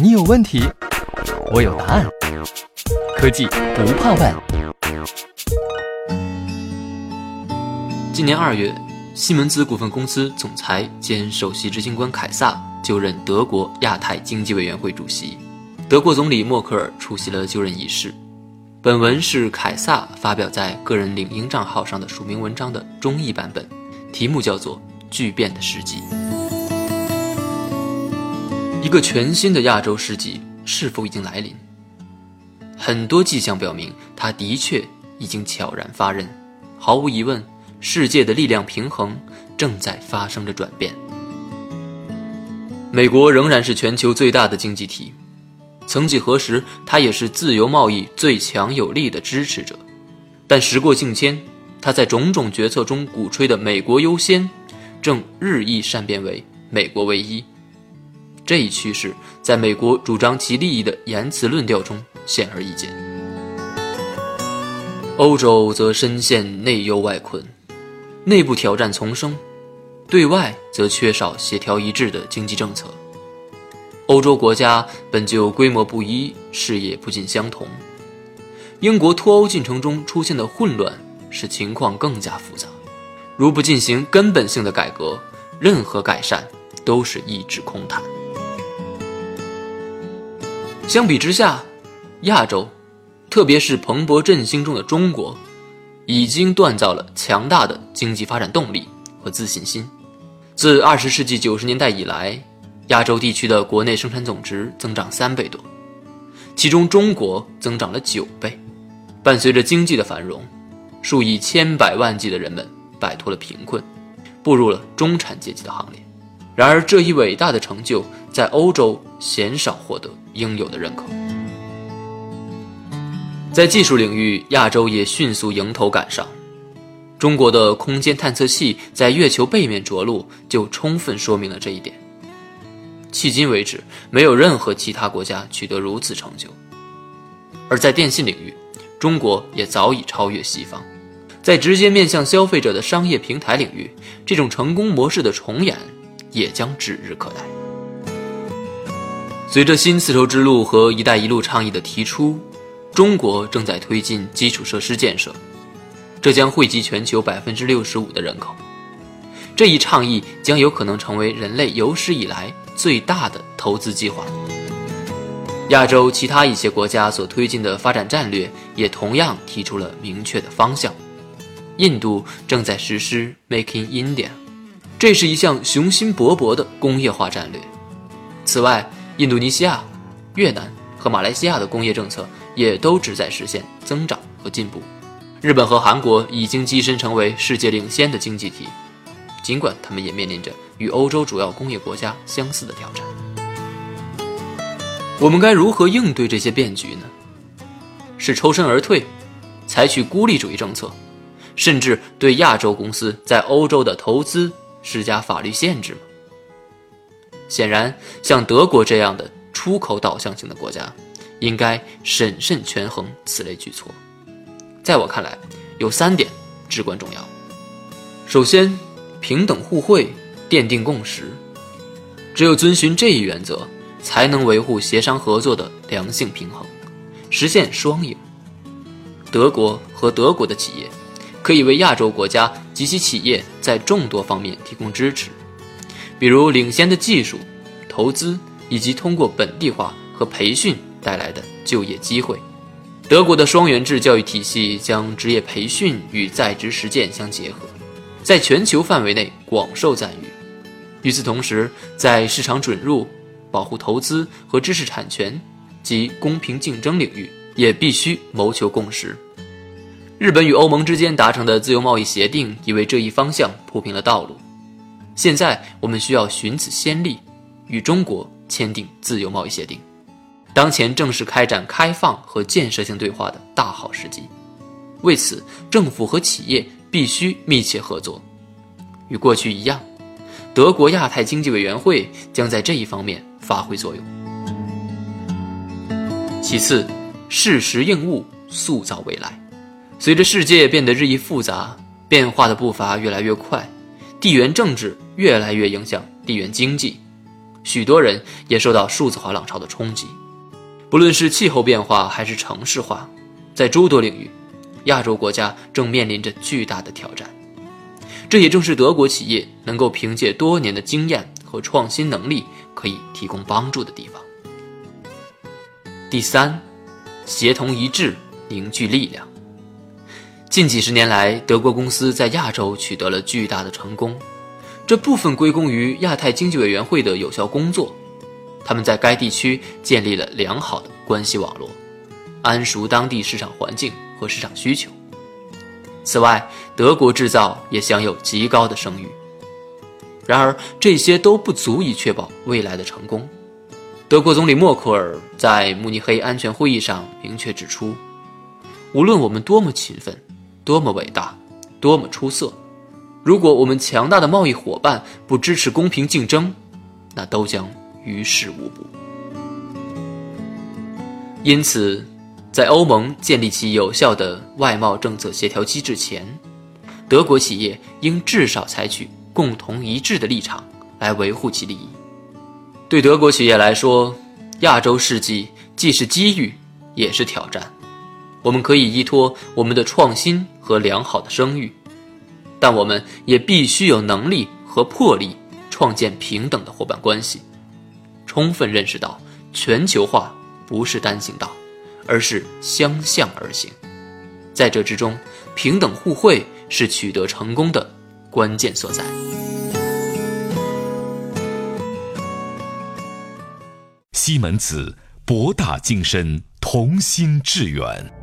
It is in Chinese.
你有问题，我有答案。科技不怕问。今年二月，西门子股份公司总裁兼首席执行官凯撒就任德国亚太经济委员会主席，德国总理默克尔出席了就任仪式。本文是凯撒发表在个人领英账号上的署名文章的中译版本，题目叫做《巨变的世纪》。一个全新的亚洲世纪是否已经来临？很多迹象表明，它的确已经悄然发轫。毫无疑问，世界的力量平衡正在发生着转变。美国仍然是全球最大的经济体。曾几何时，它也是自由贸易最强有力的支持者，但时过境迁，他在种种决策中鼓吹的“美国优先”，正日益善变为“美国唯一”。这一趋势，在美国主张其利益的言辞论调中显而易见。欧洲则深陷内忧外困，内部挑战丛生，对外则缺少协调一致的经济政策。欧洲国家本就规模不一，视野不尽相同。英国脱欧进程中出现的混乱，使情况更加复杂。如不进行根本性的改革，任何改善都是一纸空谈。相比之下，亚洲，特别是蓬勃振兴中的中国，已经锻造了强大的经济发展动力和自信心。自二十世纪九十年代以来。亚洲地区的国内生产总值增长三倍多，其中中国增长了九倍。伴随着经济的繁荣，数以千百万计的人们摆脱了贫困，步入了中产阶级的行列。然而，这一伟大的成就在欧洲鲜少获得应有的认可。在技术领域，亚洲也迅速迎头赶上。中国的空间探测器在月球背面着陆，就充分说明了这一点。迄今为止，没有任何其他国家取得如此成就。而在电信领域，中国也早已超越西方。在直接面向消费者的商业平台领域，这种成功模式的重演也将指日可待。随着新丝绸之路和“一带一路”倡议的提出，中国正在推进基础设施建设，这将惠及全球百分之六十五的人口。这一倡议将有可能成为人类有史以来。最大的投资计划。亚洲其他一些国家所推进的发展战略也同样提出了明确的方向。印度正在实施 “Making India”，这是一项雄心勃勃的工业化战略。此外，印度尼西亚、越南和马来西亚的工业政策也都旨在实现增长和进步。日本和韩国已经跻身成为世界领先的经济体。尽管他们也面临着与欧洲主要工业国家相似的挑战，我们该如何应对这些变局呢？是抽身而退，采取孤立主义政策，甚至对亚洲公司在欧洲的投资施加法律限制吗？显然，像德国这样的出口导向型的国家，应该审慎权衡此类举措。在我看来，有三点至关重要。首先，平等互惠，奠定共识。只有遵循这一原则，才能维护协商合作的良性平衡，实现双赢。德国和德国的企业可以为亚洲国家及其企业在众多方面提供支持，比如领先的技术、投资以及通过本地化和培训带来的就业机会。德国的双元制教育体系将职业培训与在职实践相结合。在全球范围内广受赞誉。与此同时，在市场准入、保护投资和知识产权及公平竞争领域，也必须谋求共识。日本与欧盟之间达成的自由贸易协定已为这一方向铺平了道路。现在，我们需要寻此先例，与中国签订自由贸易协定。当前正是开展开放和建设性对话的大好时机。为此，政府和企业。必须密切合作，与过去一样，德国亚太经济委员会将在这一方面发挥作用。其次，事实应物，塑造未来。随着世界变得日益复杂，变化的步伐越来越快，地缘政治越来越影响地缘经济。许多人也受到数字化浪潮的冲击。不论是气候变化还是城市化，在诸多领域，亚洲国家正面临着巨大的挑战。这也正是德国企业能够凭借多年的经验和创新能力可以提供帮助的地方。第三，协同一致，凝聚力量。近几十年来，德国公司在亚洲取得了巨大的成功，这部分归功于亚太经济委员会的有效工作。他们在该地区建立了良好的关系网络，谙熟当地市场环境和市场需求。此外，德国制造也享有极高的声誉。然而，这些都不足以确保未来的成功。德国总理默克尔在慕尼黑安全会议上明确指出：“无论我们多么勤奋，多么伟大，多么出色，如果我们强大的贸易伙伴不支持公平竞争，那都将……”于事无补。因此，在欧盟建立起有效的外贸政策协调机制前，德国企业应至少采取共同一致的立场来维护其利益。对德国企业来说，亚洲世纪既是机遇，也是挑战。我们可以依托我们的创新和良好的声誉，但我们也必须有能力和魄力创建平等的伙伴关系。充分认识到，全球化不是单行道，而是相向而行。在这之中，平等互惠是取得成功的关键所在。西门子，博大精深，同心致远。